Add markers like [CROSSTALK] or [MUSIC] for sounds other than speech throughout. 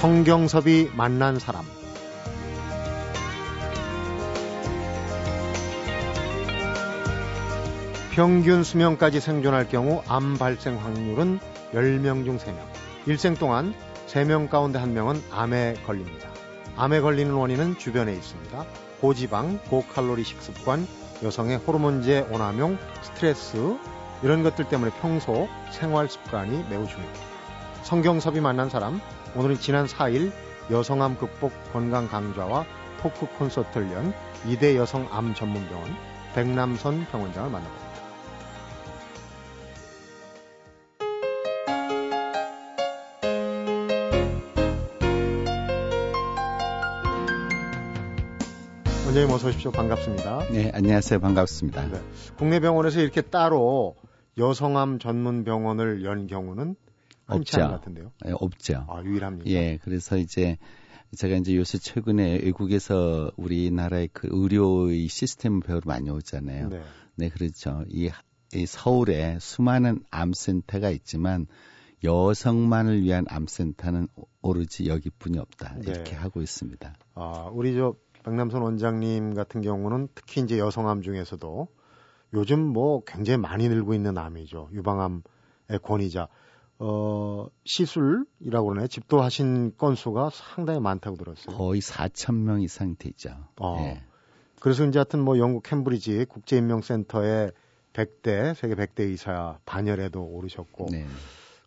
성경섭이 만난 사람 평균 수명까지 생존할 경우 암 발생 확률은 10명 중 3명. 일생 동안 3명 가운데 1명은 암에 걸립니다. 암에 걸리는 원인은 주변에 있습니다. 고지방, 고칼로리 식습관, 여성의 호르몬제 오남용, 스트레스 이런 것들 때문에 평소 생활 습관이 매우 중요합니다. 성경섭이 만난 사람 오늘은 지난 4일 여성암 극복 건강 강좌와 토크 콘서트를 연 이대 여성암 전문병원 백남선 병원장을 만나봅니다. 원장님 어서 오십시오. 반갑습니다. 네, 안녕하세요. 반갑습니다. 네. 국내 병원에서 이렇게 따로 여성암 전문 병원을 연 경우는 없죠. 같은데요. 네, 없죠. 아, 유일합니까? 예, 그래서 이제 제가 이제 요새 최근에 외국에서 우리나라의 그 의료의 시스템 배우러 많이 오잖아요. 네, 네 그렇죠. 이, 이 서울에 수많은 암센터가 있지만 여성만을 위한 암센터는 오로지 여기뿐이 없다 이렇게 네. 하고 있습니다. 아, 우리 저 박남선 원장님 같은 경우는 특히 이제 여성암 중에서도 요즘 뭐 굉장히 많이 늘고 있는 암이죠. 유방암의 권위자. 어, 시술이라고 그러네. 집도하신 건수가 상당히 많다고 들었어요. 거의 4천 명 이상 되죠. 어. 네. 그래서 이제 하여튼 뭐 영국 캠브리지 국제인명센터에 100대, 세계 100대 의사 반열에도 오르셨고. 네.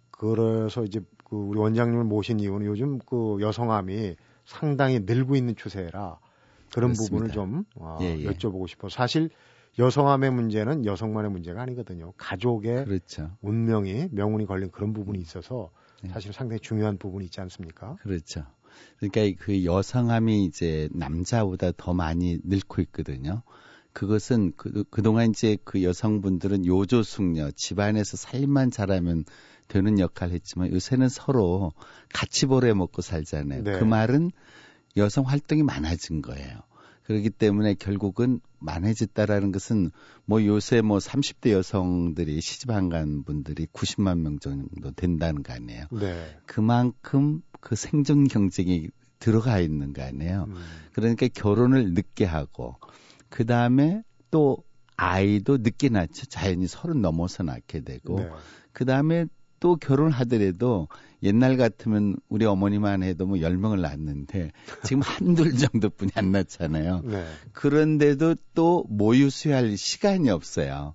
그래서 이제 그 우리 원장님을 모신 이유는 요즘 그 여성암이 상당히 늘고 있는 추세라 그런 그렇습니다. 부분을 좀 어, 예, 예. 여쭤보고 싶어. 사실 여성암의 문제는 여성만의 문제가 아니거든요. 가족의 그렇죠. 운명이 명운이 걸린 그런 부분이 있어서 네. 사실 상당히 중요한 부분이 있지 않습니까? 그렇죠. 그러니까 그 여성암이 이제 남자보다 더 많이 늘고 있거든요. 그것은 그, 그동안 이제 그 여성분들은 요조숙녀, 집안에서 살림만 잘하면 되는 역할을 했지만 요새는 서로 같이 보내 먹고 살잖아요. 네. 그 말은 여성 활동이 많아진 거예요. 그렇기 때문에 결국은 많아졌다라는 것은 뭐 요새 뭐 30대 여성들이 시집안 간 분들이 90만 명 정도 된다는 거 아니에요. 네. 그만큼 그 생존 경쟁이 들어가 있는 거 아니에요. 음. 그러니까 결혼을 늦게 하고 그 다음에 또 아이도 늦게 낳죠. 자연히 서른 넘어서 낳게 되고 네. 그 다음에 또 결혼하더라도 옛날 같으면 우리 어머니만 해도 뭐 10명을 낳았는데 지금 한둘 정도뿐이 안 낳잖아요. 네. 그런데도 또 모유 수유할 시간이 없어요.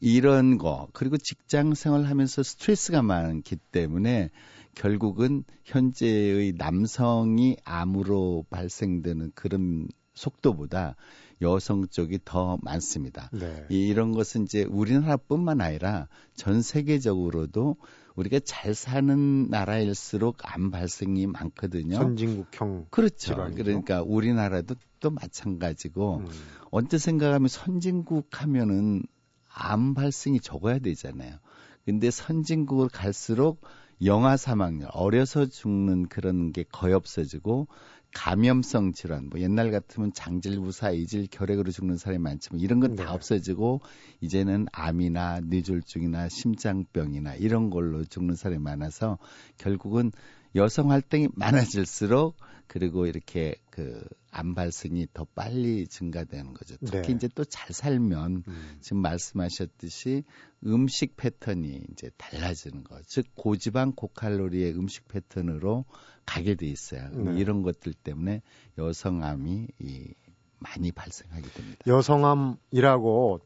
이런 거 그리고 직장 생활 하면서 스트레스가 많기 때문에 결국은 현재의 남성이 암으로 발생되는 그런 속도보다 여성 쪽이 더 많습니다. 네. 이런 것은 이제 우리나라뿐만 아니라 전 세계적으로도 우리가 잘 사는 나라일수록 암 발생이 많거든요. 선진국형 그렇죠. 질환이죠. 그러니까 우리나라도 또 마찬가지고 음. 언뜻 생각하면 선진국 하면은 암 발생이 적어야 되잖아요. 근데 선진국을 갈수록 영아 사망률, 어려서 죽는 그런 게 거의 없어지고 감염성 질환, 뭐 옛날 같으면 장질부사, 이질, 결핵으로 죽는 사람이 많지만 이런 건다 네. 없어지고 이제는 암이나 뇌졸중이나 심장병이나 이런 걸로 죽는 사람이 많아서 결국은 여성 활동이 많아질수록 그리고 이렇게 그 암 발생이 더 빨리 증가되는 거죠. 특히 네. 이제 또 잘 살면 음. 지금 말씀하셨듯이 음식 패턴이 이제 달라지는 거. 즉 고지방 고칼로리의 음식 패턴으로 가게 돼 있어요. 네. 이런 것들 때문에 여성암이 이 많이 발생하게 됩니다. 여성암이라고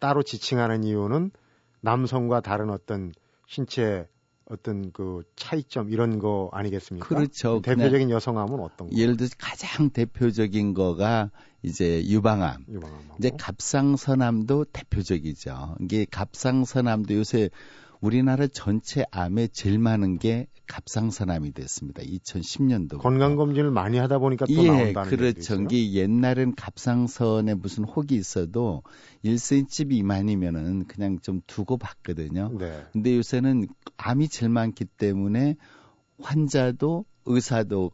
따로 지칭하는 이유는 남성과 다른 어떤 신체 어떤 그 차이점 이런 거 아니겠습니까? 그렇죠. 대표적인 여성암은 어떤 거? 예를 들어 가장 대표적인 거가 이제 유방암. 유방암 이제 갑상선암도 대표적이죠. 이게 갑상선암도 요새 우리나라 전체 암에 제일 많은 게 갑상선암이 됐습니다. 2010년도. 건강 검진을 많이 하다 보니까 또 예, 나온다는 그렇죠. 이게 옛날엔 갑상선에 무슨 혹이 있어도 1cm 미만이면은 그냥 좀 두고 봤거든요. 네. 근데 요새는 암이 제일 많기 때문에 환자도 의사도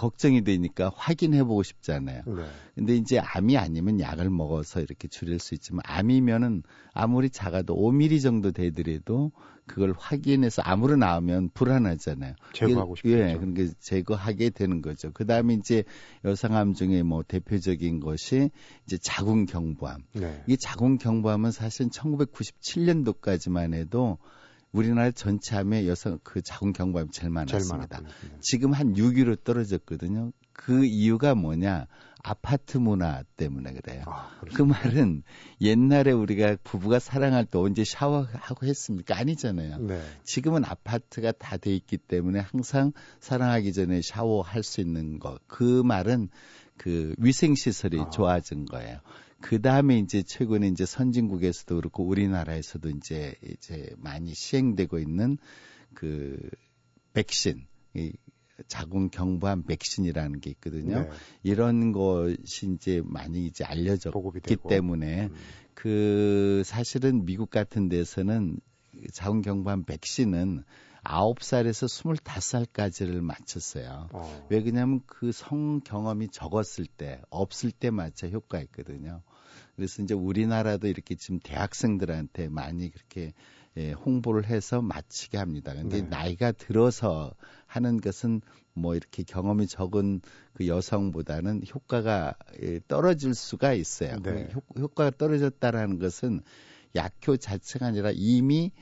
걱정이 되니까 확인해보고 싶잖아요. 네. 근데 이제 암이 아니면 약을 먹어서 이렇게 줄일 수 있지만 암이면은 아무리 작아도 5mm 정도 되더라도 그걸 확인해서 암으로 나오면 불안하잖아요. 제거하고 싶죠. 예, 그러니까 제거하게 되는 거죠. 그 다음에 이제 여성암 중에 뭐 대표적인 것이 이제 자궁경부암. 네. 이 자궁경부암은 사실 1997년도까지만 해도 우리나라 전체 암에 여성 그 자궁 경부암이 제일 많았습니다. 제일 많았군요. 지금 한 6위로 떨어졌거든요. 그 이유가 뭐냐? 아파트 문화 때문에 그래요. 아, 그 말은 옛날에 우리가 부부가 사랑할 때 언제 샤워하고 했습니까? 아니잖아요. 네. 지금은 아파트가 다 돼 있기 때문에 항상 사랑하기 전에 샤워할 수 있는 거. 그 말은 그 위생 시설이 아. 좋아진 거예요. 그 다음에 이제 최근에 이제 선진국에서도 그렇고 우리나라에서도 이제 이제 많이 시행되고 있는 그 백신, 이 자궁 경부암 백신이라는 게 있거든요. 네. 이런 것이 이제 많이 이제 알려졌기. 때문에 음. 그 사실은 미국 같은 데서는 자궁 경부암 백신은 9살에서 25살까지를 맞췄어요. 어. 왜 그러냐면 그 성 경험이 적었을 때, 없을 때 맞춰 효과 있거든요. 그래서 이제 우리나라도 이렇게 지금 대학생들한테 많이 그렇게 예, 홍보를 해서 마치게 합니다. 근데 네. 나이가 들어서 하는 것은 뭐 이렇게 경험이 적은 그 여성보다는 효과가 예, 떨어질 수가 있어요. 네. 그 효, 효과가 떨어졌다라는 것은 약효 자체가 아니라 이미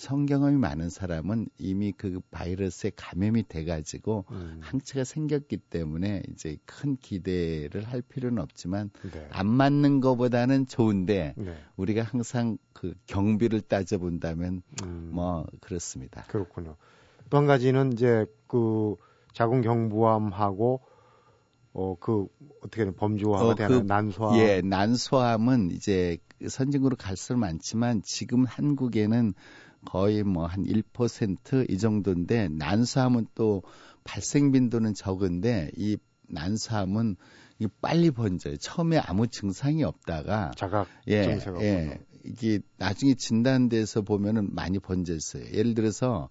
성경험이 많은 사람은 이미 그 바이러스에 감염이 돼가지고 음. 항체가 생겼기 때문에 이제 큰 기대를 할 필요는 없지만 네. 안 맞는 것보다는 좋은데 네. 우리가 항상 그 경비를 따져본다면 음. 뭐 그렇습니다. 그렇군요. 또 한 가지는 이제 그 자궁 경부암하고 어 그 어떻게 는 범주화가 어, 되는 그- 난소암 예, 난소암은 이제 선진국으로 갈수록 많지만 지금 한국에는 거의 뭐 한 1%이 정도인데 난소암은 또 발생 빈도는 적은데 이 난소암은 이 빨리 번져요. 처음에 아무 증상이 없다가 자각 예, 증세가 예. 이게 나중에 진단돼서 보면은 많이 번져 있어요. 예를 들어서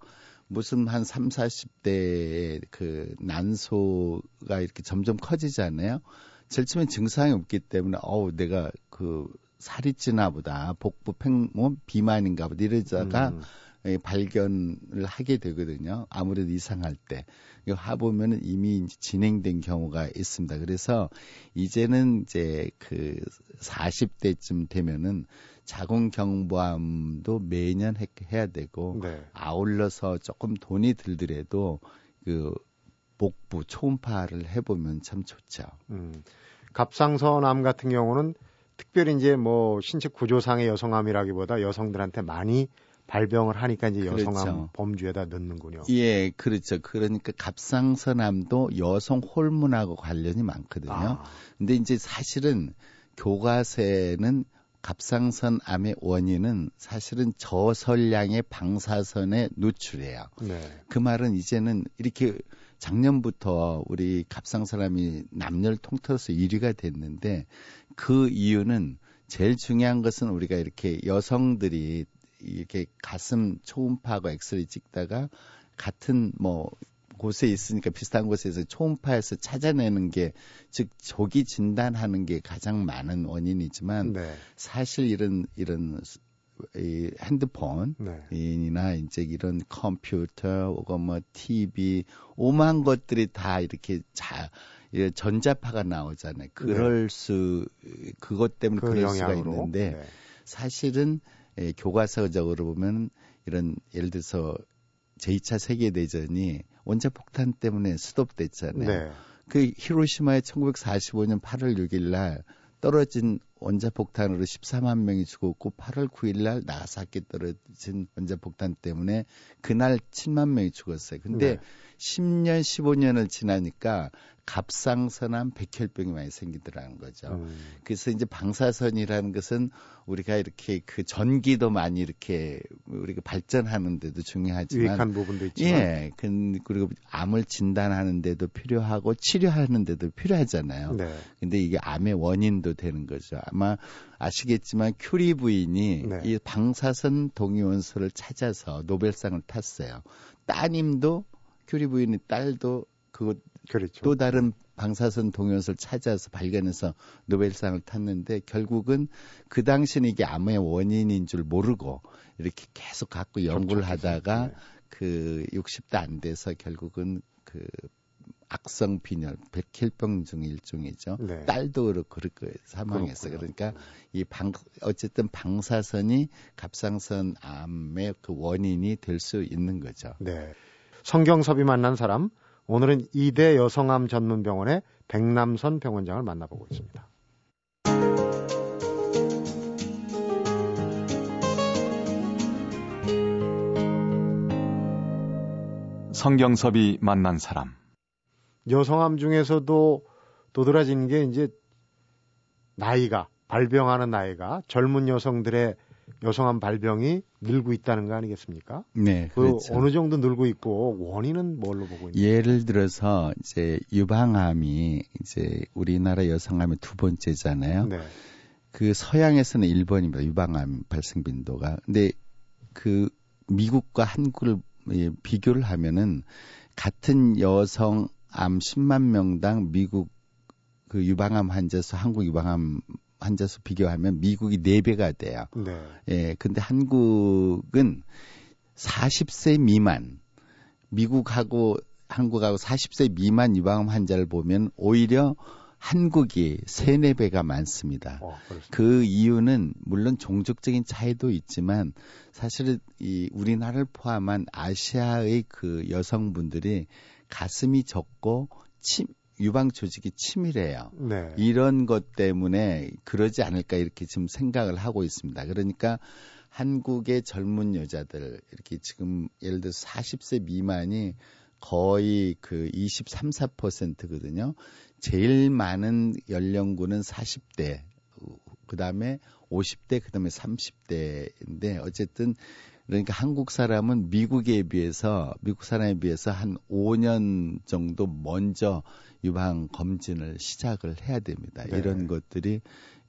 무슨 한 3, 40대의 그 난소가 이렇게 점점 커지잖아요. 제일 처음에 증상이 없기 때문에 어우 내가 그 살이 찌나 보다. 복부 팽, 뭐 비만인가 보다. 이러다가 음. 예, 발견을 하게 되거든요. 아무래도 이상할 때. 이거 해보면은 이미 이제 진행된 경우가 있습니다. 그래서 이제는 이제 그 40대쯤 되면은 자궁 경부암도 매년 해, 해야 되고 네. 아울러서 조금 돈이 들더라도 그 복부 초음파를 해보면 참 좋죠. 음. 갑상선암 같은 경우는 특별히 이제 뭐 신체 구조상의 여성암이라기보다 여성들한테 많이 발병을 하니까 이제 여성암 그렇죠. 범주에다 넣는군요. 예, 그렇죠. 그러니까 갑상선암도 여성 호르몬하고 관련이 많거든요. 아, 근데 이제 사실은 교과서에는 갑상선 암의 원인은 사실은 저설량의 방사선의 노출이에요. 네. 그 말은 이제는 이렇게 작년부터 우리 갑상선암이 남녀를 통틀어서 1위가 됐는데 그 이유는 제일 중요한 것은 우리가 이렇게 여성들이 이렇게 가슴 초음파하고 엑스레이 찍다가 같은 뭐 곳에 있으니까 비슷한 곳에서 초음파에서 찾아내는 게즉 조기 진단하는 게 가장 많은 원인이지만 네. 사실 이런 이런 이 핸드폰 네. 이나 이제 이런 컴퓨터 혹은 뭐 TV 오만 것들이 다 이렇게 자이 전자파가 나오잖아요. 그럴 수 그것 때문에 그 그럴 수가 영향으로. 있는데 네. 사실은 예, 교과서적으로 보면 이런 예를 들어서 제2차 세계 대전이 원자 폭탄 때문에 스톱됐잖아요. 네. 그 히로시마에 1945년 8월 6일 날 떨어진 원자폭탄으로 14만 명이 죽었고 8월 9일 날 나가사키 떨어진 원자폭탄 때문에 그날 7만 명이 죽었어요. 근데 네. 10년, 15년을 지나니까 갑상선암, 백혈병이 많이 생기더라는 거죠. 음. 그래서 이제 방사선이라는 것은 우리가 이렇게 그 전기도 많이 이렇게 우리가 발전하는데도 중요하지만 유익한 부분도 있지만 예, 근- 그리고 암을 진단하는데도 필요하고 치료하는데도 필요하잖아요. 네. 근데 이게 암의 원인도 되는 거죠. 아마 아시겠지만 큐리 부인이 네. 이 방사선 동위원소를 찾아서 노벨상을 탔어요. 따님도 큐리 부인의 딸도 그거 그렇죠. 또 다른 방사선 동요를 찾아서 발견해서 노벨상을 탔는데 결국은 그 당시는 이게 암의 원인인 줄 모르고 이렇게 계속 갖고 연구를 하다가 네. 그 60대 안 돼서 결국은 그 악성 빈혈, 백혈병 중 일종이죠. 네. 딸도 그렇고 그렇게 사망했어요. 그러니까 이 방, 어쨌든 방사선이 갑상선 암의 그 원인이 될 수 있는 거죠. 네. 성경섭이 만난 사람, 오늘은 이대 여성암 전문병원의 백남선 병원장을 만나보고 있습니다. 성경섭이 만난 사람. 여성암 중에서도 도드라지는 게 이제 나이가 발병하는 나이가 젊은 여성들의 여성암 발병이 늘고 있다는 거 아니겠습니까? 네, 그 그렇죠. 어느 정도 늘고 있고 원인은 뭘로 보고 있나요? 예를 들어서 이제 유방암이 이제 우리나라 여성암의 두 번째잖아요. 네. 그 서양에서는 1번입니다. 유방암 발생 빈도가. 근데 그 미국과 한국을 비교를 하면은 같은 여성 암 10만 명당 미국 그 유방암 환자 수, 한국 유방암 환자 수 비교하면 미국이 4배가 돼요. 네. 예, 근데 한국은 40세 미만, 미국하고 한국하고 40세 미만 유방암 환자를 보면 오히려 한국이 3, 4배가 많습니다. 어, 그 이유는 물론 종족적인 차이도 있지만 사실은 이 우리나라를 포함한 아시아의 그 여성분들이 가슴이 적고 침, 유방 조직이 치밀해요. 네. 이런 것 때문에 그러지 않을까 이렇게 지금 생각을 하고 있습니다. 그러니까 한국의 젊은 여자들 이렇게 지금 예를 들어 서 40세 미만이 거의 그 23, 4%거든요. 제일 많은 연령군은 40대, 그 다음에 50대, 그 다음에 30대인데 어쨌든 그러니까 한국 사람은 미국에 비해서 미국 사람에 비해서 한 5년 정도 먼저 유방 검진을 시작을 해야 됩니다. 네. 이런 것들이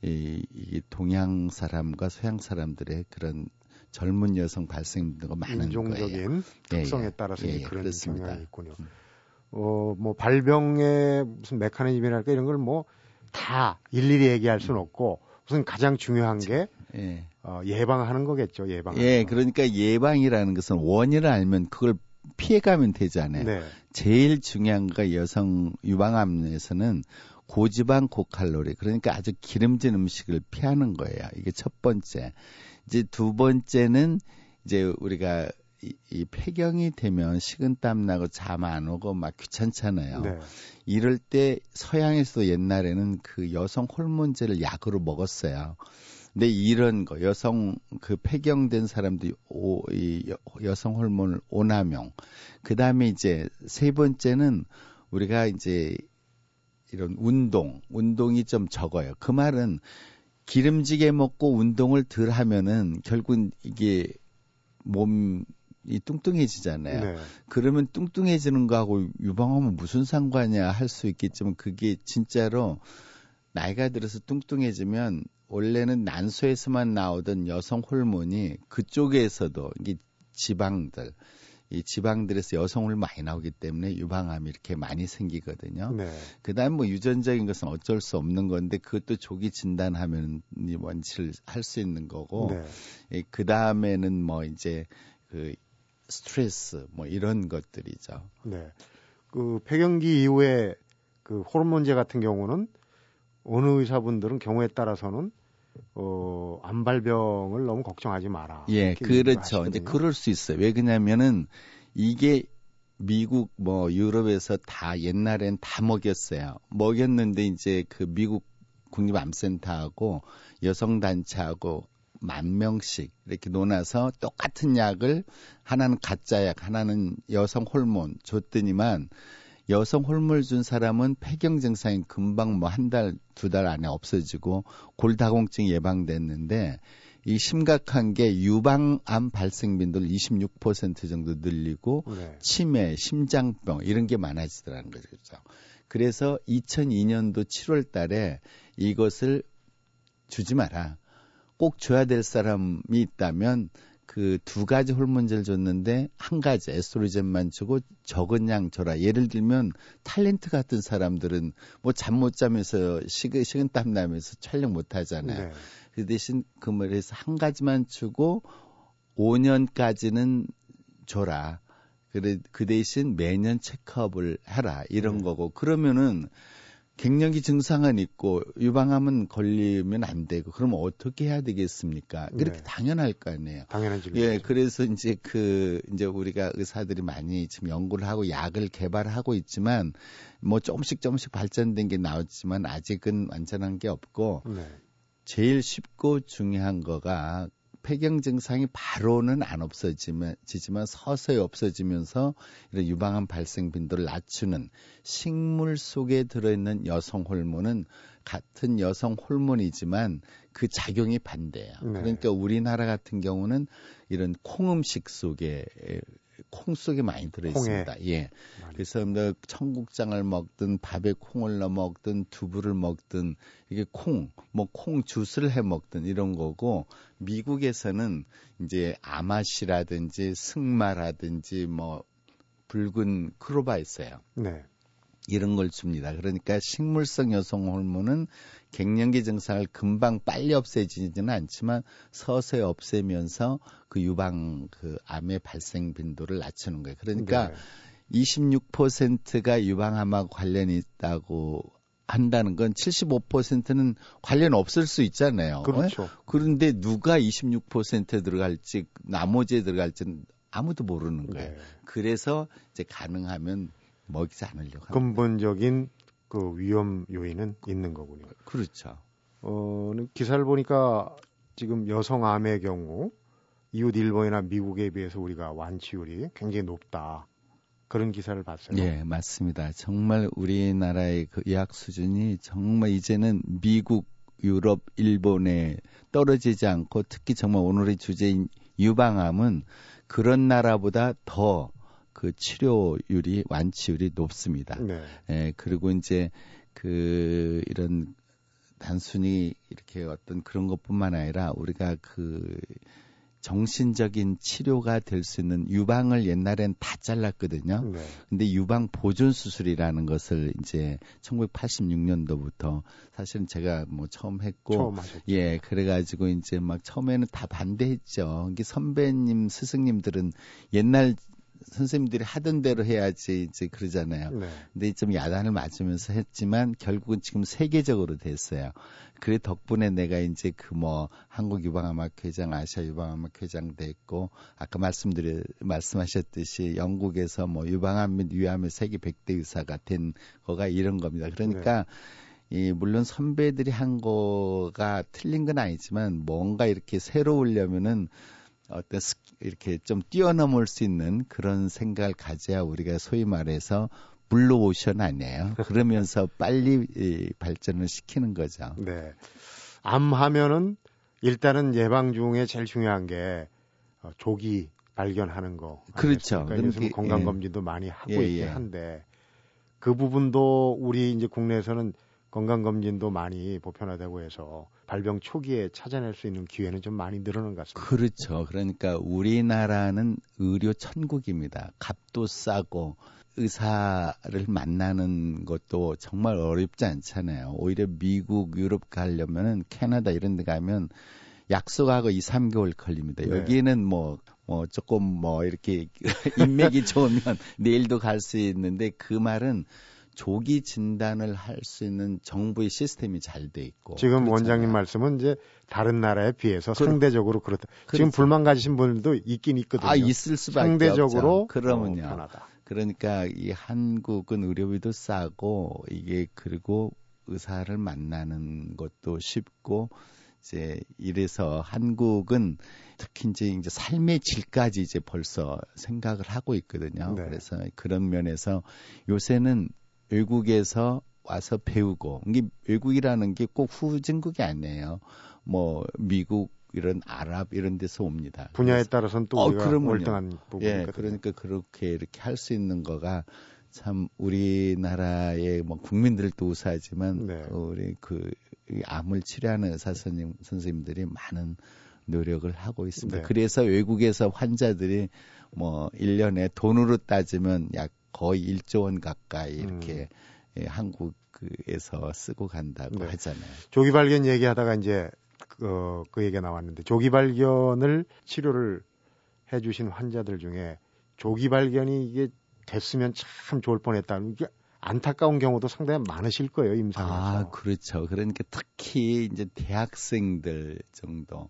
이, 이 동양 사람과 서양 사람들의 그런 젊은 여성 발생도가 많은 인종적인 거예요. 특성에 예, 예. 따라서 예, 예, 그런 그렇습니다. 경향이 있군요. 음. 어, 뭐 발병의 무슨 메커니즘이랄까 이런 걸 뭐 다 일일이 얘기할 수는 음. 없고 우선 가장 중요한 게 예. 어, 예방하는 거겠죠. 예방. 예, 그러니까 예방이라는 것은 원인을 알면 그걸 피해가면 되잖아요. 네. 제일 중요한 거 여성 유방암에서는 고지방 고칼로리 그러니까 아주 기름진 음식을 피하는 거예요. 이게 첫 번째. 이제 두 번째는 이제 우리가 이, 이 폐경이 되면 식은땀 나고 잠 안 오고 막 귀찮잖아요. 네. 이럴 때 서양에서 옛날에는 그 여성 호르몬제를 약으로 먹었어요. 근데 이런 거 여성 그 폐경된 사람들이 오, 이 여성 호르몬을 오남용. 그다음에 이제 세 번째는 우리가 이제 이런 운동, 운동이 좀 적어요. 그 말은 기름지게 먹고 운동을 덜 하면은 결국 이게 몸이 뚱뚱해지잖아요. 네. 그러면 뚱뚱해지는 거하고 유방하면 무슨 상관이야 할 수 있겠지만 그게 진짜로 나이가 들어서 뚱뚱해지면 원래는 난소에서만 나오던 여성 호르몬이 그쪽에서도 이게 지방들 이 지방들에서 여성 호르몬 많이 나오기 때문에 유방암이 이렇게 많이 생기거든요. 네. 그다음 뭐 유전적인 것은 어쩔 수 없는 건데 그것도 조기 진단하면 원치를 할 수 있는 거고 네. 그 다음에는 뭐 이제 그 스트레스 뭐 이런 것들이죠. 네. 그 폐경기 이후에 그 호르몬제 같은 경우는 어느 의사분들은 경우에 따라서는 어, 암발병을 너무 걱정하지 마라. 예, 그렇죠. 이제 그럴 수 있어요. 왜 그러냐면은 이게 미국 뭐 유럽에서 다 옛날엔 다 먹였어요. 먹였는데 이제 그 미국 국립암센터하고 여성단체하고 만 명씩 이렇게 논아서 똑같은 약을 하나는 가짜 약, 하나는 여성 호르몬 줬더니만 여성 호르몬을 준 사람은 폐경 증상이 금방 뭐 한 달, 두 달 안에 없어지고 골다공증이 예방됐는데 이 심각한 게 유방암 발생 빈도를 26% 정도 늘리고 네. 치매, 심장병 이런 게 많아지더라는 거죠. 그래서 2002년도 7월 달에 이것을 주지 마라. 꼭 줘야 될 사람이 있다면 그 두 가지 호르몬제를 줬는데 한 가지 에스트로겐만 주고 적은 양 줘라. 예를 들면 탤런트 같은 사람들은 뭐 잠 못 자면서 식은 식은 땀 나면서 촬영 못 하잖아요. 네. 그 대신 그 말에서 한 가지만 주고 5년까지는 줘라. 그래 그 대신 매년 체크업을 해라 이런 음. 거고 그러면은 갱년기 증상은 있고 유방암은 걸리면 안 되고 그러면 어떻게 해야 되겠습니까? 그렇게 네. 당연할 거 아니에요. 당연한 질문. 예, 그래서 이제 그 이제 우리가 의사들이 많이 지금 연구를 하고 약을 개발하고 있지만 뭐 조금씩 조금씩 발전된 게 나왔지만 아직은 완전한 게 없고 네. 제일 쉽고 중요한 거가 폐경 증상이 바로는 안 없어지면 지지만 서서히 없어지면서 이런 유방암 발생 빈도를 낮추는 식물 속에 들어있는 여성 호르몬은 같은 여성 호르몬이지만 그 작용이 반대예요. 네. 그러니까 우리나라 같은 경우는 이런 콩 음식 속에 콩 속에 많이 들어 있습니다. 예. 많이. 그래서 뭐 청국장을 먹든 밥에 콩을 넣어 먹든 두부를 먹든 이게 콩, 뭐 콩 주스를 해 먹든 이런 거고 미국에서는 이제 아마시라든지 승마라든지 뭐 붉은 크로바 있어요. 네. 이런 걸 줍니다. 그러니까 식물성 여성 호르몬은 갱년기 증상을 금방 빨리 없애지는 않지만 서서히 없애면서 그 유방 그 암의 발생 빈도를 낮추는 거예요. 그러니까 네. 26%가 유방암하고 관련이 있다고 한다는 건 75%는 관련 없을 수 있잖아요. 그렇죠. 그런데 누가 26%에 들어갈지 나머지에 들어갈지는 아무도 모르는 거예요. 네. 그래서 이제 가능하면 먹이지 않으려고 합니다. 근본적인 그 위험 요인은 있는 거군요. 그렇죠. 어, 기사를 보니까 지금 여성 암의 경우 이웃 일본이나 미국에 비해서 우리가 완치율이 굉장히 높다. 그런 기사를 봤어요. 예, 맞습니다. 정말 우리나라의 그 의학 수준이 정말 이제는 미국, 유럽, 일본에 떨어지지 않고 특히 정말 오늘의 주제인 유방암은 그런 나라보다 더 그 치료율이 완치율이 높습니다. 네. 예, 그리고 이제 그 이런 단순히 이렇게 어떤 그런 것뿐만 아니라 우리가 그 정신적인 치료가 될 수 있는 유방을 옛날엔 다 잘랐거든요. 네. 근데 유방 보존 수술이라는 것을 이제 1986년도부터 사실은 제가 뭐 처음 했고 처음 하셨죠. 예, 그래 가지고 이제 막 처음에는 다 반대했죠. 이게 선배님, 스승님들은 옛날 선생님들이 하던 대로 해야지 이제 그러잖아요. 네. 근데 좀 야단을 맞으면서 했지만 결국은 지금 세계적으로 됐어요. 그래 덕분에 내가 이제 그 뭐 한국 유방암학 회장, 아시아 유방암학 회장 됐고 아까 말씀드려 말씀하셨듯이 영국에서 뭐 유방암 및 위암의 세계 100대 의사가 된 거가 이런 겁니다. 그러니까 이 물론 선배들이 한 거가 틀린 건 아니지만 뭔가 이렇게 새로우려면은 어떤 스- 이렇게 좀 뛰어넘을 수 있는 그런 생각을 가져야 우리가 소위 말해서 블루오션 아니에요. [LAUGHS] 그러면서 빨리 이 발전을 시키는 거죠. 네. 암 하면은 일단은 예방 중에 제일 중요한 게 어, 조기 발견하는 거. 그렇죠. 요즘 건강 예. 검진도 많이 하고 예, 있긴 예. 한데 그 부분도 우리 이제 국내에서는 건강 검진도 많이 보편화되고 해서 발병 초기에 찾아낼 수 있는 기회는 좀 많이 늘어난 것 같습니다. 그렇죠. 그러니까 우리나라는 의료 천국입니다. 값도 싸고 의사를 만나는 것도 정말 어렵지 않잖아요. 오히려 미국, 유럽 가려면은 캐나다 이런 데 가면 약속하고 2, 3개월 걸립니다. 네. 여기는 뭐, 뭐 조금 뭐 이렇게 [LAUGHS] 인맥이 좋으면 내일도 갈 수 있는데 그 말은 조기 진단을 할 수 있는 정부의 시스템이 잘 돼 있고. 지금 그렇잖아요. 원장님 말씀은 이제 다른 나라에 비해서 그렇- 상대적으로 그렇다. 지금 그렇죠. 불만 가지신 분들도 있긴 있거든요. 아, 있을 수밖에 상대적으로 없죠. 그러면요. 어. 그러니까 이 한국은 의료비도 싸고 이게 그리고 의사를 만나는 것도 쉽고 이제 이래서 한국은 특히 이제 이제 삶의 질까지 이제 벌써 생각을 하고 있거든요. 네. 그래서 그런 면에서 요새는 외국에서 와서 배우고 이게 외국이라는 게 꼭 후진국이 아니에요. 뭐 미국 이런 아랍 이런 데서 옵니다. 분야에 따라서는 또 어, 우리가 그러면요. 월등한 부분이 예. 그러니까 그렇게 이렇게 할 수 있는 거가 참 우리나라의 뭐 국민들도 우사하지만 네. 그 우리 그이 암을 치료하는 의사 선생님 선생님들이 많은 노력을 하고 있습니다. 네. 그래서 외국에서 환자들이 뭐 1년에 돈으로 따지면 약 거의 1조 원 가까이 이렇게 예, 한국에서 쓰고 간다고 네. 하잖아요. 조기 발견 얘기하다가 이제 그, 그 얘기가 나왔는데 조기 발견을 치료를 해주신 환자들 중에 조기 발견이 이게 됐으면 참 좋을 뻔했다는 게 안타까운 경우도 상당히 많으실 거예요 임상에서. 아, 그렇죠. 그러니까 특히 이제 대학생들 정도.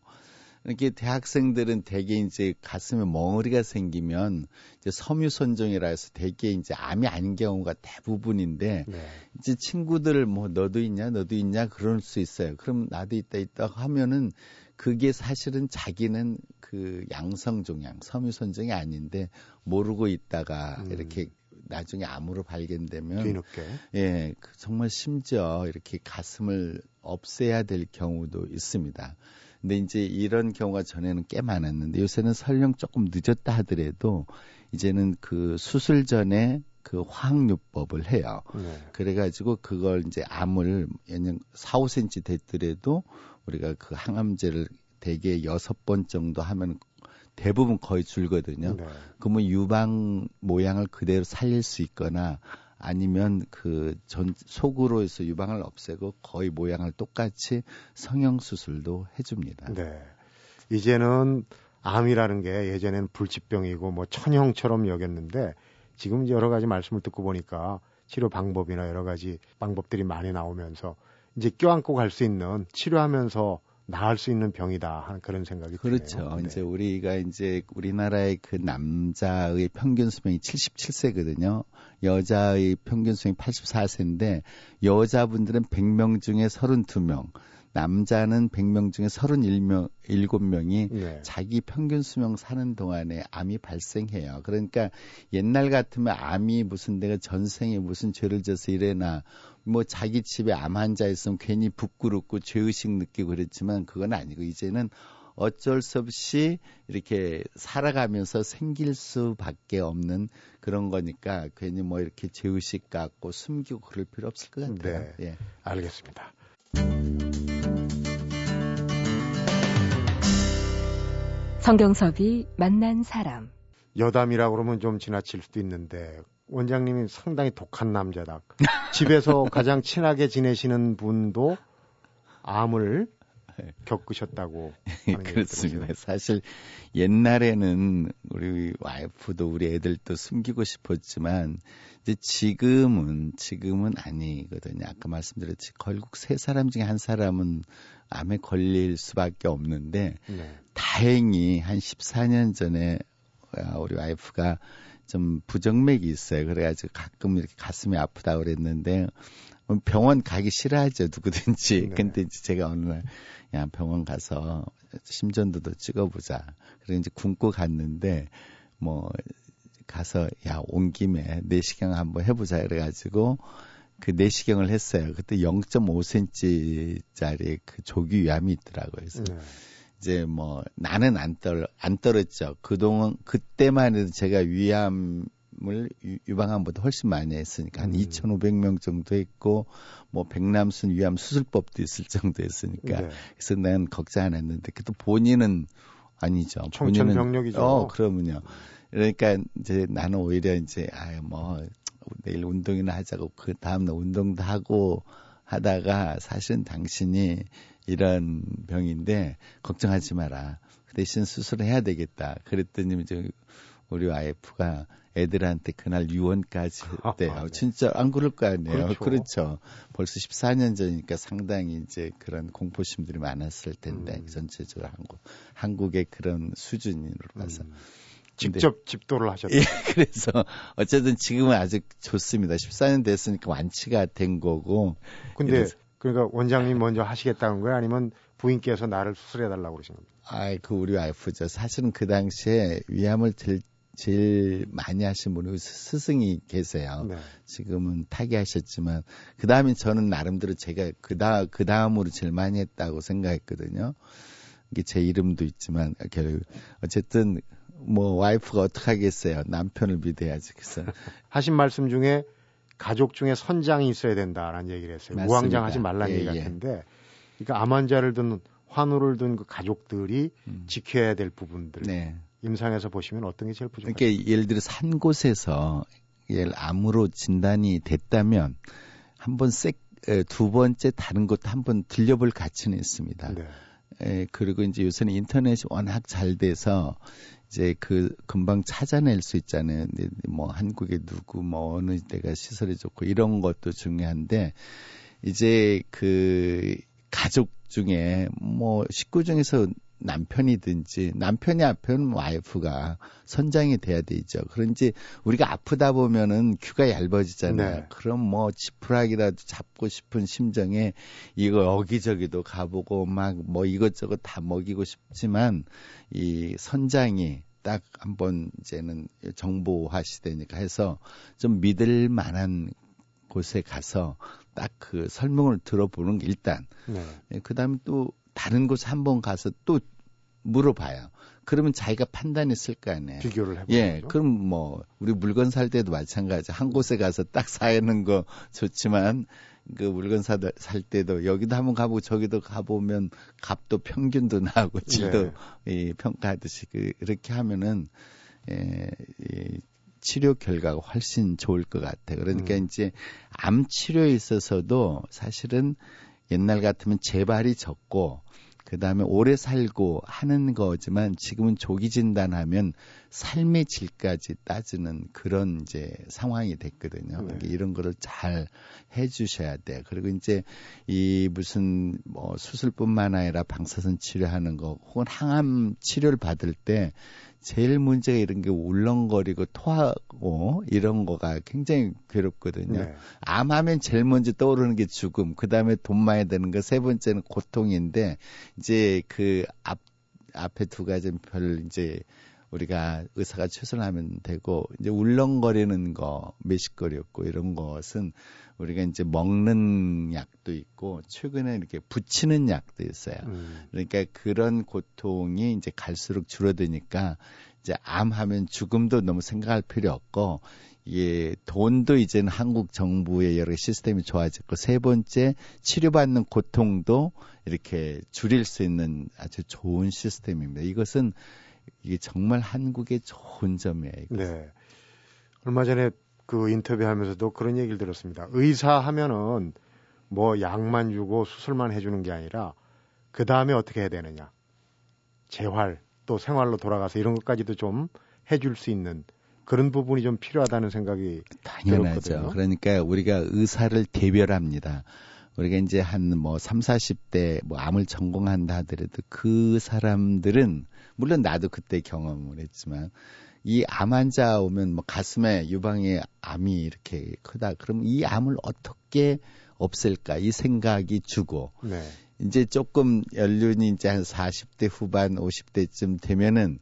이렇게 대학생들은 대개 이제 가슴에 멍어리가 생기면 이제 섬유 선종이라 해서 대개 이제 암이 아닌 경우가 대부분인데 네. 이제 친구들 뭐 너도 있냐 너도 있냐 그럴 수 있어요. 그럼 나도 있다 있다 하면은 그게 사실은 자기는 그 양성 종양 섬유 선종이 아닌데 모르고 있다가 음. 이렇게 나중에 암으로 발견되면 뒤늦게. 예, 그 정말 심지어 이렇게 가슴을 없애야 될 경우도 있습니다. 근데 이제 이런 경우가 전에는 꽤 많았는데 요새는 설령 조금 늦었다 하더라도 이제는 그 수술 전에 그 화학요법을 해요. 네. 그래가지고 그걸 이제 암을 연령 4, 5cm 됐더라도 우리가 그 항암제를 대개 여섯 번 정도 하면 대부분 거의 줄거든요. 네. 그러면 유방 모양을 그대로 살릴 수 있거나 아니면 그 전 속으로 해서 유방을 없애고 거의 모양을 똑같이 성형 수술도 해줍니다. 네. 이제는 암이라는 게 예전에는 불치병이고 뭐 천형처럼 여겼는데 지금 여러 가지 말씀을 듣고 보니까 치료 방법이나 여러 가지 방법들이 많이 나오면서 이제 껴안고 갈 수 있는 치료하면서 나을 수 있는 병이다 하는 그런 생각이 그렇죠. 드네요. 네. 이제 우리가 이제 우리나라의 그 남자의 평균 수명이 77세거든요. 여자의 평균 수명이 84세인데 여자분들은 100명 중에 32명, 남자는 100명 중에 31명, 7명이 네. 자기 평균 수명 사는 동안에 암이 발생해요. 그러니까 옛날 같으면 암이 무슨 내가 전생에 무슨 죄를 져서 이래나 뭐 자기 집에 암 환자 있으면 괜히 부끄럽고 죄의식 느끼고 그랬지만 그건 아니고 이제는 어쩔 수 없이 이렇게 살아가면서 생길 수밖에 없는 그런 거니까 괜히 뭐 이렇게 죄의식 갖고 숨기고 그럴 필요 없을 것 같아요. 네. 예. 알겠습니다. 성경섭이 만난 사람. 여담이라고 그러면 좀 지나칠 수도 있는데 원장님이 상당히 독한 남자다. 집에서 [LAUGHS] 가장 친하게 지내시는 분도 암을 겪으셨다고 그렇습니다. 사실 옛날에는 우리 와이프도 우리 애들도 숨기고 싶었지만 이제 지금은 지금은 아니거든요. 아까 말씀드렸지 결국 세 사람 중에 한 사람은 암에 걸릴 수밖에 없는데 네. 다행히 한 14년 전에 아, 우리 와이프가 좀 부정맥이 있어요. 그래가지고 가끔 이렇게 가슴이 아프다 그랬는데 병원 가기 싫어하죠 누구든지. 네. 근데 이제 제가 어느 날 야 병원 가서 심전도도 찍어보자. 그래 이제 굶고 갔는데 뭐 가서 야 온 김에 내시경 한번 해보자 그래가지고 그 내시경을 했어요. 그때 0.5cm짜리 그 조기 위암이 있더라고요. 그래서 네. 이제 뭐 나는 안 떨, 안 떨었죠. 그동안 그때만 해도 제가 위암을 유- 유방암보다 훨씬 많이 했으니까 한 음. 2,500명 정도 했고 뭐 백남순 위암 수술법도 있을 정도 했으니까 네. 그래서 난 걱정 안 했는데 그또 본인은 아니죠. 본인은 청천벽력이죠. 어, 그러면요. 그러니까 이제 나는 오히려 이제 아유 뭐 내일 운동이나 하자고 그 다음날 운동도 하고 하다가 사실은 당신이 이런 병인데 걱정하지 마라. 그 대신 수술을 해야 되겠다. 그랬더니 이제 우리 와이프가 애들한테 그날 유언까지 [LAUGHS] 했대요. 네. 진짜 안 그럴 거 아니에요. 그렇죠. 그렇죠. 벌써 14년 전이니까 상당히 이제 그런 공포심들이 많았을 텐데 음. 전체적으로 한국 한국의 그런 수준으로 봐서. 음. 직접 집도를 하셨다. [LAUGHS] 예, 그래서 어쨌든 지금은 아직 좋습니다. 14년 됐으니까 완치가 된 거고. 근데 그러니까 원장님 먼저 하시겠다는 거예요? 아니면 부인께서 나를 수술해 달라고 그러신 겁니까? 아이, 그 우리 와이프죠. 사실은 그 당시에 위암을 제일, 제일 많이 하신 분이 스- 스승이 계세요. 네. 지금은 타계하셨지만 그 다음에 저는 나름대로 제가 그다 그 다음으로 제일 많이 했다고 생각했거든요. 이게 제 이름도 있지만 결국 어쨌든 뭐 와이프가 어떻게 하겠어요. 남편을 믿어야지. 그래서 [LAUGHS] 하신 말씀 중에 가족 중에 선장이 있어야 된다라는 얘기를 했어요. 맞습니다. 우왕장 하지 말라는 예, 얘기 예. 같은데, 그러니까 암 환자를 둔 환우를 둔 그 가족들이 음. 지켜야 될 부분들 네. 임상에서 보시면 어떤 게 제일 부족할까요? 그러니까 예를 들어서 한 곳에서 예를 암으로 진단이 됐다면 한번 두 번째 다른 곳 한번 들려볼 가치는 있습니다. 네. 에, 그리고 이제 요새는 인터넷이 워낙 잘 돼서 이제 그 금방 찾아낼 수 있잖아요. 뭐 한국에 누구 뭐 어느 데가 시설이 좋고 이런 것도 중요한데 이제 그 가족 중에 뭐 식구 중에서 남편이든지 남편이 아프면 와이프가 선장이 돼야 되죠. 그런지 우리가 아프다 보면은 귀가 얇아지잖아요. 네. 그럼 뭐 지푸라기라도 잡고 싶은 심정에 이거 여기저기도 가보고 막 뭐 이것저것 다 먹이고 싶지만 이 선장이 딱 한번 이제는 정보화 시대니까 해서 좀 믿을 만한 곳에 가서 딱 그 설명을 들어보는 게 일단 네. 예, 그다음에 또 다른 곳 한번 가서 또 물어봐요. 그러면 자기가 판단했을 거 아니에요. 비교를 해보는 예. 그럼 뭐 우리 물건 살 때도 마찬가지. 한 곳에 가서 딱 사는 거 좋지만 그 물건 사, 살 때도 여기도 한번 가보고 저기도 가보면 값도 평균도 나고 질도 네. 이 평가하듯이 그, 이렇게 하면은 예, 이 치료 결과가 훨씬 좋을 것 같아 요. 그러니까 음. 이제 암 치료에 있어서도 사실은 옛날 같으면 재발이 적고 그 다음에 오래 살고 하는 거지만 지금은 조기 진단하면 삶의 질까지 따지는 그런 이제 상황이 됐거든요. 네. 그러니까 이런 거를 잘 해주셔야 돼요. 그리고 이제 이 무슨 뭐 수술뿐만 아니라 방사선 치료하는 거 혹은 항암 치료를 받을 때 제일 문제가 이런 게 울렁거리고 토하고 이런 거가 굉장히 괴롭거든요. 네. 암하면 제일 먼저 떠오르는 게 죽음, 그 다음에 돈 많이 드는 거, 세 번째는 고통인데, 이제 그 앞, 앞에 두 가지는 별 이제 우리가 의사가 최선하면 되고, 이제 울렁거리는 거, 매식거리였고, 이런 것은 우리가 이제 먹는 약도 있고, 최근에 이렇게 붙이는 약도 있어요. 음. 그러니까 그런 고통이 이제 갈수록 줄어드니까 이제 암하면 죽음도 너무 생각할 필요 없고 이게 돈도 이제는 한국 정부의 여러 시스템이 좋아졌고 세 번째 치료받는 고통도 이렇게 줄일 수 있는 아주 좋은 시스템입니다. 이것은 이게 정말 한국의 좋은 점이에요. 이것은. 네. 얼마 전에 그 인터뷰하면서도 그런 얘기를 들었습니다. 의사 하면은 뭐 약만 주고 수술만 해주는 게 아니라 그 다음에 어떻게 해야 되느냐. 재활 또 생활로 돌아가서 이런 것까지도 좀 해줄 수 있는 그런 부분이 좀 필요하다는 생각이 당연하죠. 들었거든요. 그러니까 우리가 의사를 대별합니다. 우리가 이제 한 뭐 3, 40대 뭐 암을 전공한다 하더라도 그 사람들은 물론 나도 그때 경험을 했지만 이 암 환자 오면 뭐 가슴에 유방에 암이 이렇게 크다. 그럼 이 암을 어떻게 없앨까 이 생각이 주고 네. 이제 조금 연륜이 이제 한 40대 후반, 50대쯤 되면은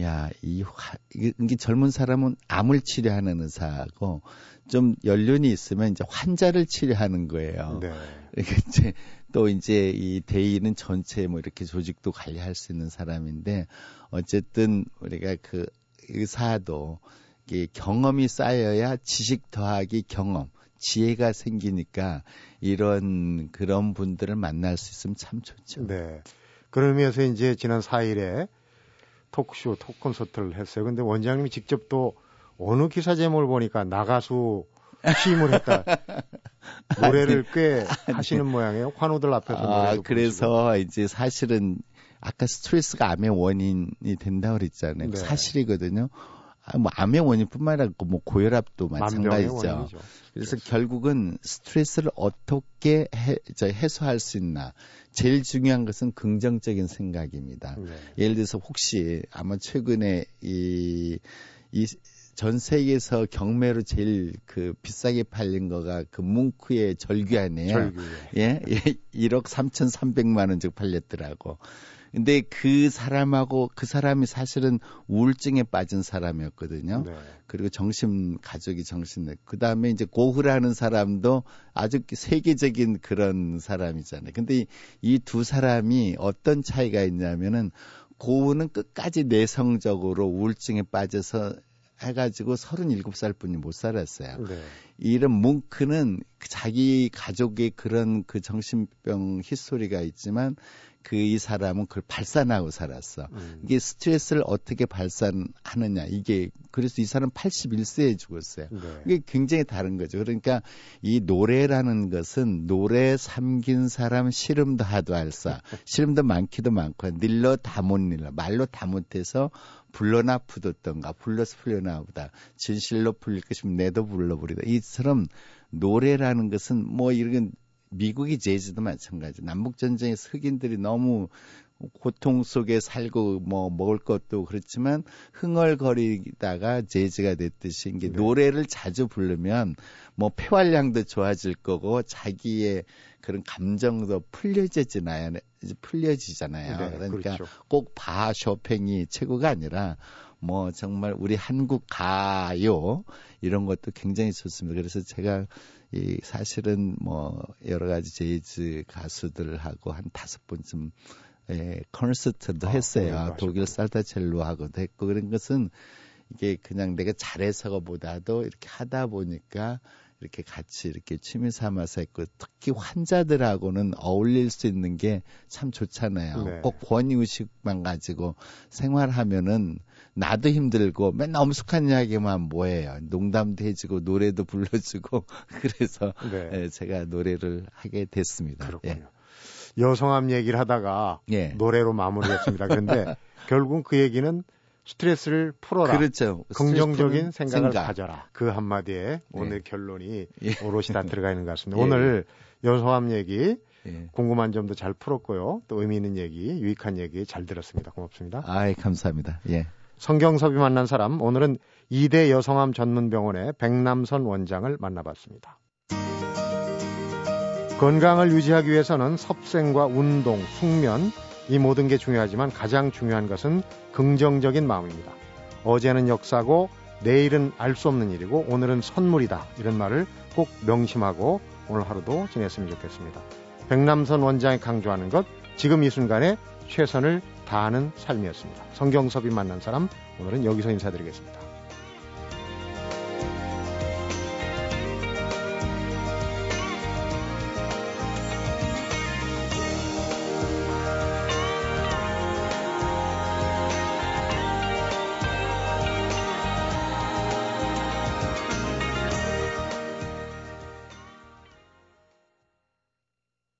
야, 이 화, 이게, 젊은 사람은 암을 치료하는 의사고 좀 연륜이 있으면 이제 환자를 치료하는 거예요. 네. [LAUGHS] 그러니까 이제 또 이제 이 대의는 전체 뭐 이렇게 조직도 관리할 수 있는 사람인데 어쨌든 우리가 그 의사도 이게 경험이 쌓여야 지식 더하기 경험, 지혜가 생기니까 이런 그런 분들을 만날 수 있으면 참 좋죠. 네. 그러면서 이제 지난 4일에 토크쇼, 토크 콘서트를 했어요. 근데 원장님이 직접 또 어느 기사 제목을 보니까 나가수 취임을 했다. [LAUGHS] 노래를 꽤 하시는 모양이에요. 환우들 앞에서 아, 그래서 이제 사실은 아까 스트레스가 암의 원인이 된다고 그랬잖아요. 네. 사실이거든요. 아, 뭐 암의 원인뿐만 아니라 뭐 고혈압도 마찬가지죠. 원인이죠. 그래서 결국은 스트레스를 어떻게 해, 저 해소할 수 있나. 제일 중요한 것은 긍정적인 생각입니다. 네. 예를 들어서 혹시 아마 최근에 이, 이 전 세계에서 경매로 제일 그 비싸게 팔린 거가 그 뭉크의 절규 아니에요. 절규. 예, 예, 1억 3,300만 원즉 팔렸더라고. 근데 그 사람하고 그 사람이 사실은 우울증에 빠진 사람이었거든요. 네. 그리고 정신 가족이 정신내. 그 다음에 이제 고흐라는 사람도 아주 세계적인 그런 사람이잖아요. 근데 이두 사람이 어떤 차이가 있냐면은 고흐는 끝까지 내성적으로 우울증에 빠져서 해가지고 37살 뿐이 못 살았어요. 네. 이런 뭉크는 자기 가족의 그런 그 정신병 히스토리가 있지만 그 이 사람은 그걸 발산하고 살았어. 음. 이게 스트레스를 어떻게 발산하느냐. 이게 그래서 이 사람 81세에 죽었어요. 네. 이게 굉장히 다른 거죠. 그러니까 이 노래라는 것은 노래 삼긴 사람 시름도 하도 알사. 시름도 [LAUGHS] 많기도 많고 늘러 다못 늘러 말로 다 못해서 불러나 푸뒀던가 불러서 풀려나 보다 진실로 풀릴 것이면 내도 불러버리다. 이처럼 노래라는 것은 뭐 이런 미국이 재즈도 마찬가지. 남북 전쟁에서 흑인들이 너무 고통 속에 살고 뭐 먹을 것도 그렇지만 흥얼거리다가 재즈가 됐듯이 이게 네. 노래를 자주 부르면 뭐 폐활량도 좋아질 거고 자기의 그런 감정도 풀려지잖아요. 풀려지잖아요. 네, 그러니까 그렇죠. 꼭바 쇼팽이 최고가 아니라 뭐 정말 우리 한국 가요 이런 것도 굉장히 좋습니다. 그래서 제가 이 사실은 뭐 여러 가지 재즈 가수들하고 한 다섯 번쯤 예, 콘서트도 아, 했어요. 공연도 독일. 살타첼로하고도 했고 그런 것은 이게 그냥 내가 잘해서보다도 이렇게 하다 보니까 이렇게 같이 이렇게 취미 삼아서 했고 특히 환자들하고는 어울릴 수 있는 게 참 좋잖아요. 네. 꼭 권위의식만 가지고 생활하면은 나도 힘들고 맨날 엄숙한 이야기만 뭐예요. 농담도 해주고 노래도 불러주고 [LAUGHS] 그래서 네. 예, 제가 노래를 하게 됐습니다. 그렇군요. 여성함 얘기를 하다가 예. 예. 노래로 마무리했습니다. 그런데 [LAUGHS] 결국 그 얘기는 스트레스를 풀어라. 그렇죠. 긍정적인 생각을 생각. 가져라. 그 한마디에 오늘 결론이 예. 오롯이 다 들어가 있는 것 같습니다. [LAUGHS] 예. 오늘 여성함 얘기 예. 궁금한 점도 잘 풀었고요. 또 의미 있는 얘기, 유익한 얘기 잘 들었습니다. 고맙습니다. 아이 감사합니다. 예. 성경섭이 만난 사람 오늘은 이대 여성암 전문병원의 백남선 원장을 만나봤습니다. 건강을 유지하기 위해서는 섭생과 운동, 숙면 이 모든 게 중요하지만 가장 중요한 것은 긍정적인 마음입니다. 어제는 역사고 내일은 알 수 없는 일이고 오늘은 선물이다 이런 말을 꼭 명심하고 오늘 하루도 지냈으면 좋겠습니다. 백남선 원장이 강조하는 것 지금 이 순간에 최선을 다하는 삶이었습니다. 성경섭이 만난 사람 오늘은 여기서 인사드리겠습니다.